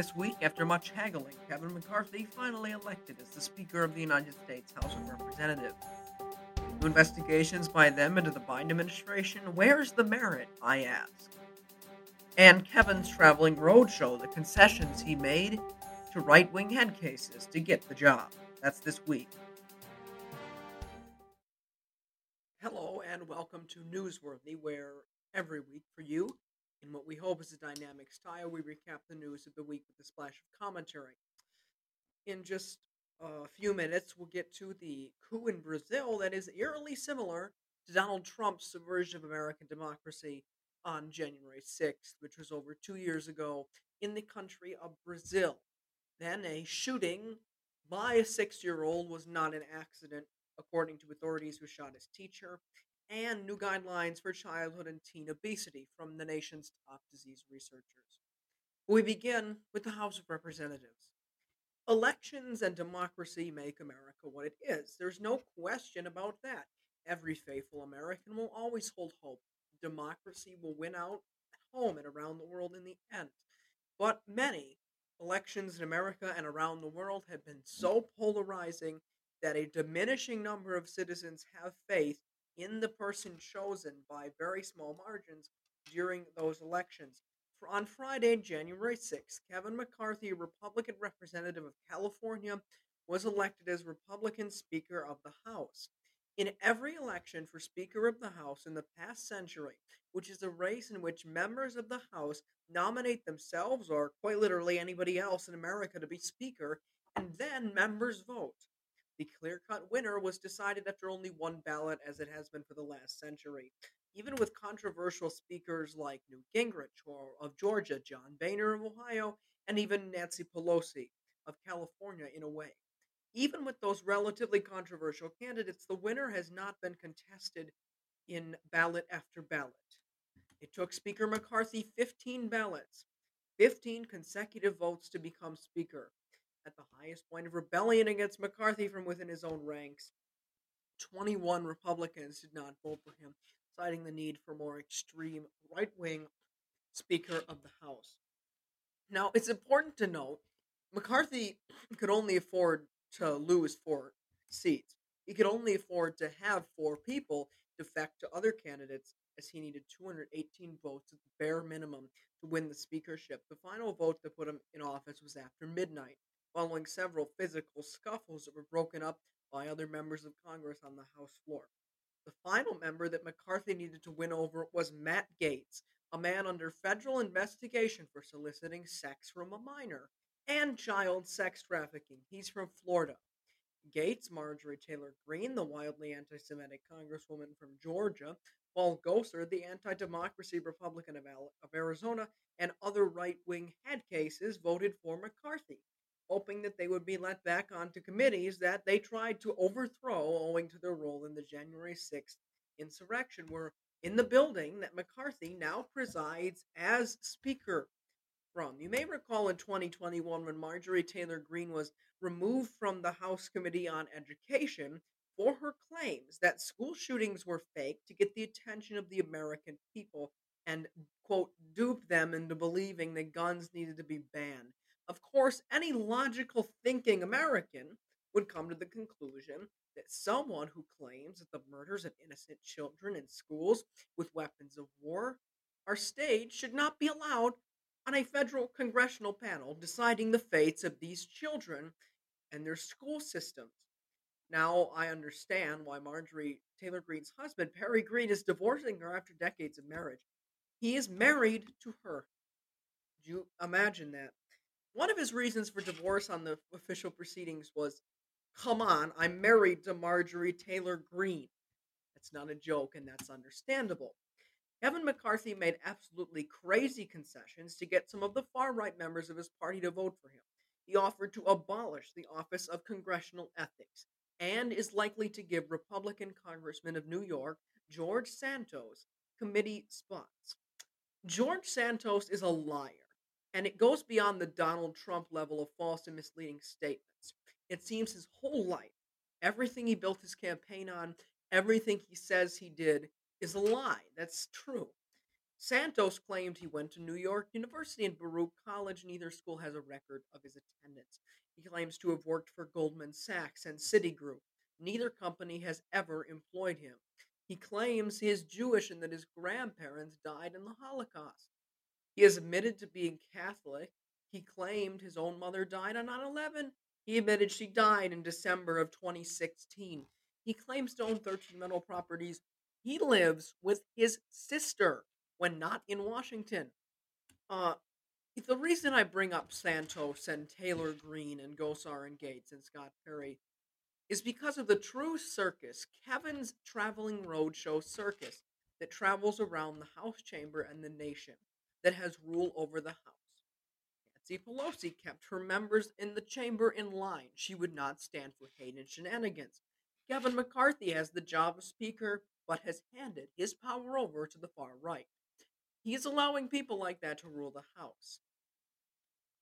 This week, after much haggling, Kevin McCarthy finally elected as the Speaker of the United States House of Representatives. New investigations by them into the Biden administration, where's the merit, I ask? And Kevin's traveling roadshow, the concessions he made to right wing head cases to get the job. That's this week. Hello, and welcome to Newsworthy, where every week for you, in what we hope is a dynamic style, we recap the news of the week with a splash of commentary. In just a few minutes, we'll get to the coup in Brazil that is eerily similar to Donald Trump's subversion of American democracy on January 6th, which was over two years ago in the country of Brazil. Then a shooting by a six year old was not an accident, according to authorities who shot his teacher, and new guidelines for childhood and teen obesity from the nation's top disease researchers. We begin with the House of Representatives. Elections and democracy make America what it is. There's no question about that. Every faithful American will always hold hope. Democracy will win out at home and around the world in the end. But many elections in America and around the world have been so polarizing that a diminishing number of citizens have faith in the person chosen by very small margins during those elections. For on Friday, January 6th, Kevin McCarthy, Republican representative of California, was elected as Republican Speaker of the House. In every election for Speaker of the House in the past century, which is a race in which members of the House nominate themselves or quite literally anybody else in America to be Speaker, and then members vote. The clear cut winner was decided after only one ballot, as it has been for the last century. Even with controversial speakers like Newt Gingrich of Georgia, John Boehner of Ohio, and even Nancy Pelosi of California, in a way. Even with those relatively controversial candidates, the winner has not been contested in ballot after ballot. It took Speaker McCarthy 15 ballots, 15 consecutive votes to become Speaker at the highest point of rebellion against McCarthy from within his own ranks. 21 Republicans did not vote for him, citing the need for more extreme right wing Speaker of the House. Now, it's important to note McCarthy could only afford to lose four seats. He could only afford to have four people defect to other candidates as he needed 218 votes at the bare minimum to win the speakership. The final vote that put him in office was after midnight following several physical scuffles that were broken up by other members of Congress on the House floor. The final member that McCarthy needed to win over was Matt Gaetz, a man under federal investigation for soliciting sex from a minor and child sex trafficking. He's from Florida. Gaetz, Marjorie Taylor Greene, the wildly anti Semitic Congresswoman from Georgia, Paul Gosar, the anti democracy Republican of, Arizona, and other right wing head cases voted for McCarthy hoping that they would be let back onto committees that they tried to overthrow owing to their role in the January 6th insurrection, were in the building that McCarthy now presides as Speaker from. You may recall in 2021 when Marjorie Taylor Greene was removed from the House Committee on Education for her claims that school shootings were fake to get the attention of the American people and, quote, dupe them into believing that guns needed to be banned. Of course, any logical thinking American would come to the conclusion that someone who claims that the murders of innocent children in schools with weapons of war are staged should not be allowed on a federal congressional panel deciding the fates of these children and their school systems. Now, I understand why Marjorie Taylor Greene's husband, Perry Greene, is divorcing her after decades of marriage. He is married to her. Do you imagine that? One of his reasons for divorce on the official proceedings was, come on, I'm married to Marjorie Taylor Greene. That's not a joke, and that's understandable. Kevin McCarthy made absolutely crazy concessions to get some of the far right members of his party to vote for him. He offered to abolish the Office of Congressional Ethics and is likely to give Republican Congressman of New York, George Santos, committee spots. George Santos is a liar and it goes beyond the Donald Trump level of false and misleading statements. It seems his whole life, everything he built his campaign on, everything he says he did is a lie. That's true. Santos claimed he went to New York University and Baruch College. Neither school has a record of his attendance. He claims to have worked for Goldman Sachs and Citigroup. Neither company has ever employed him. He claims he is Jewish and that his grandparents died in the Holocaust. He has admitted to being Catholic. He claimed his own mother died on 9 11. He admitted she died in December of 2016. He claims to own 13 rental properties. He lives with his sister when not in Washington. Uh, the reason I bring up Santos and Taylor Greene and Gosar and Gaetz and Scott Perry is because of the true circus, Kevin's Traveling Roadshow Circus, that travels around the House chamber and the nation, that has rule over the House. Nancy Pelosi kept her members in the chamber in line. She would not stand for hate and shenanigans. Kevin McCarthy has the job of Speaker, but has handed his power over to the far right. He is allowing people like that to rule the House.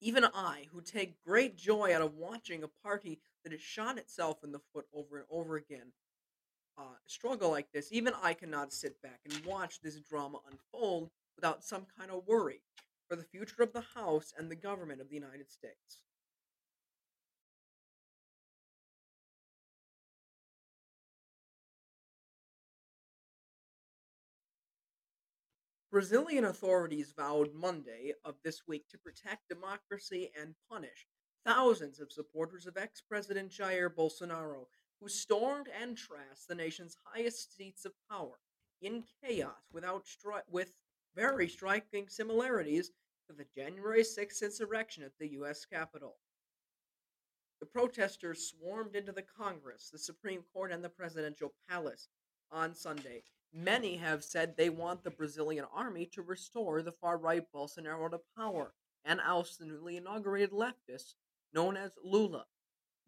Even I, who take great joy out of watching a party that has shot itself in the foot over and over again, uh, struggle like this, even I cannot sit back and watch this drama unfold without some kind of worry for the future of the House and the government of the United States. Brazilian authorities vowed Monday of this week to protect democracy and punish thousands of supporters of ex President Jair Bolsonaro who stormed and trashed the nation's highest seats of power in chaos without stri- with very striking similarities to the January 6th insurrection at the U.S. Capitol. The protesters swarmed into the Congress, the Supreme Court, and the presidential palace on Sunday, Many have said they want the Brazilian army to restore the far right Bolsonaro to power and oust the newly inaugurated leftist known as Lula.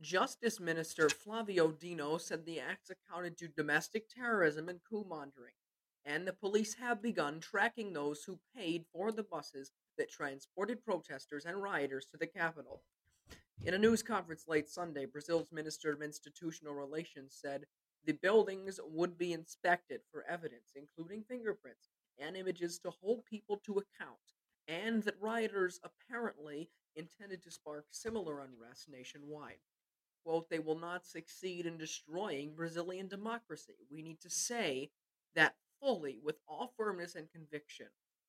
Justice Minister Flavio Dino said the acts accounted to domestic terrorism and coup mongering, and the police have begun tracking those who paid for the buses that transported protesters and rioters to the capital. In a news conference late Sunday, Brazil's Minister of Institutional Relations said the buildings would be inspected for evidence, including fingerprints and images to hold people to account, and that rioters apparently intended to spark similar unrest nationwide. Quote, they will not succeed in destroying Brazilian democracy. We need to say that fully with all firmness and conviction.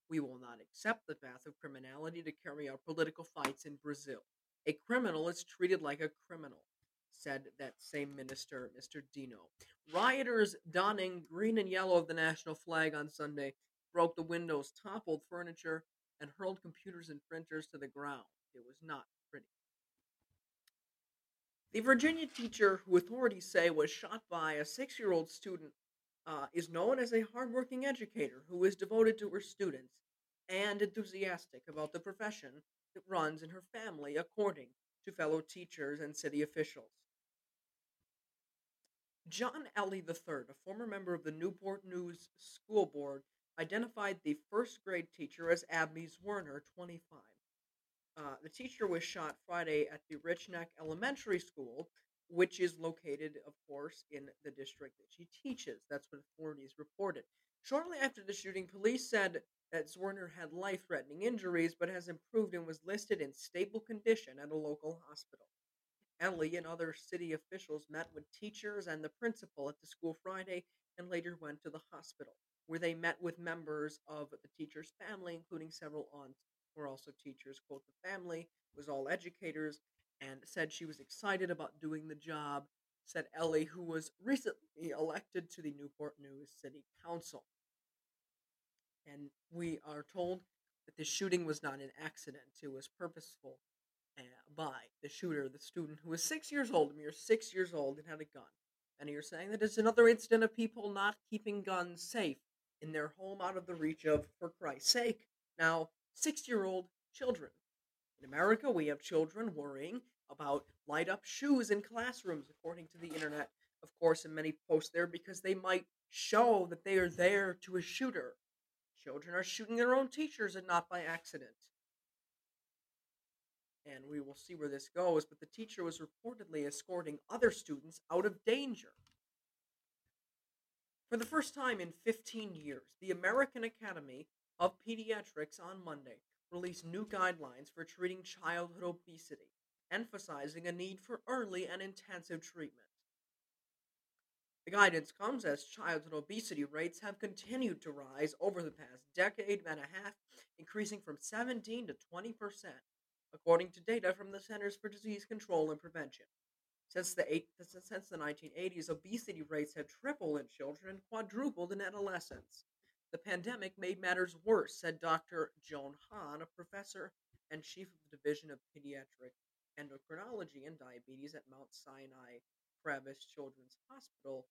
We will not accept the path of criminality to carry out political fights in Brazil. A criminal is treated like a criminal said that same minister, Mr. Dino. Rioters donning green and yellow of the national flag on Sunday broke the windows, toppled furniture, and hurled computers and printers to the ground. It was not pretty. The Virginia teacher who authorities say was shot by a six year old student uh, is known as a hardworking educator who is devoted to her students and enthusiastic about the profession that runs in her family, according to fellow teachers and city officials. John Eley III, a former member of the Newport News School Board, identified the first grade teacher as Abby Zwerner, 25. Uh, the teacher was shot Friday at the Rich Neck Elementary School, which is located, of course, in the district that she teaches. That's what authorities reported. Shortly after the shooting, police said that Zwerner had life threatening injuries but has improved and was listed in stable condition at a local hospital. Eley and other city officials met with teachers and the principal at the school Friday and later went to the hospital, where they met with members of the teacher's family, including several aunts who were also teachers. Quote, the family was all educators and said she was excited about doing the job, said Eley, who was recently elected to the Newport News City Council. And we are told that the shooting was not an accident, it was purposeful uh, by the shooter, the student who was six years old, a mere six years old, and had a gun. And you're saying that it's another incident of people not keeping guns safe in their home out of the reach of, for Christ's sake, now six year old children. In America, we have children worrying about light up shoes in classrooms, according to the internet, of course, and many posts there because they might show that they are there to a shooter. Children are shooting their own teachers and not by accident and we will see where this goes, but the teacher was reportedly escorting other students out of danger. For the first time in 15 years, the American Academy of Pediatrics on Monday released new guidelines for treating childhood obesity, emphasizing a need for early and intensive treatment. The guidance comes as childhood obesity rates have continued to rise over the past decade and a half, increasing from 17 to 20 percent, according to data from the Centers for Disease Control and Prevention. Since the, eight, since the 1980s, obesity rates have tripled in children and quadrupled in adolescents. The pandemic made matters worse, said Dr. Joan Han, a professor and chief of the Division of Pediatric Endocrinology and Diabetes at Mount Sinai Kravis Children's Hospital,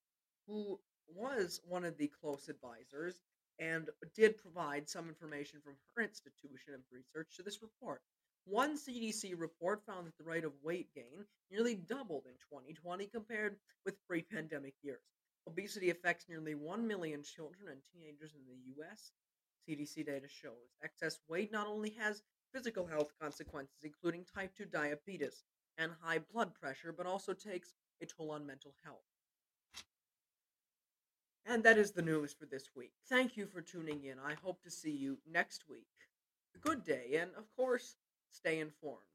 who was one of the close advisors and did provide some information from her institution of research to this report. One CDC report found that the rate of weight gain nearly doubled in 2020 compared with pre pandemic years. Obesity affects nearly 1 million children and teenagers in the US. CDC data shows excess weight not only has physical health consequences, including type 2 diabetes and high blood pressure, but also takes a toll on mental health. And that is the news for this week. Thank you for tuning in. I hope to see you next week. Good day, and of course, stay informed.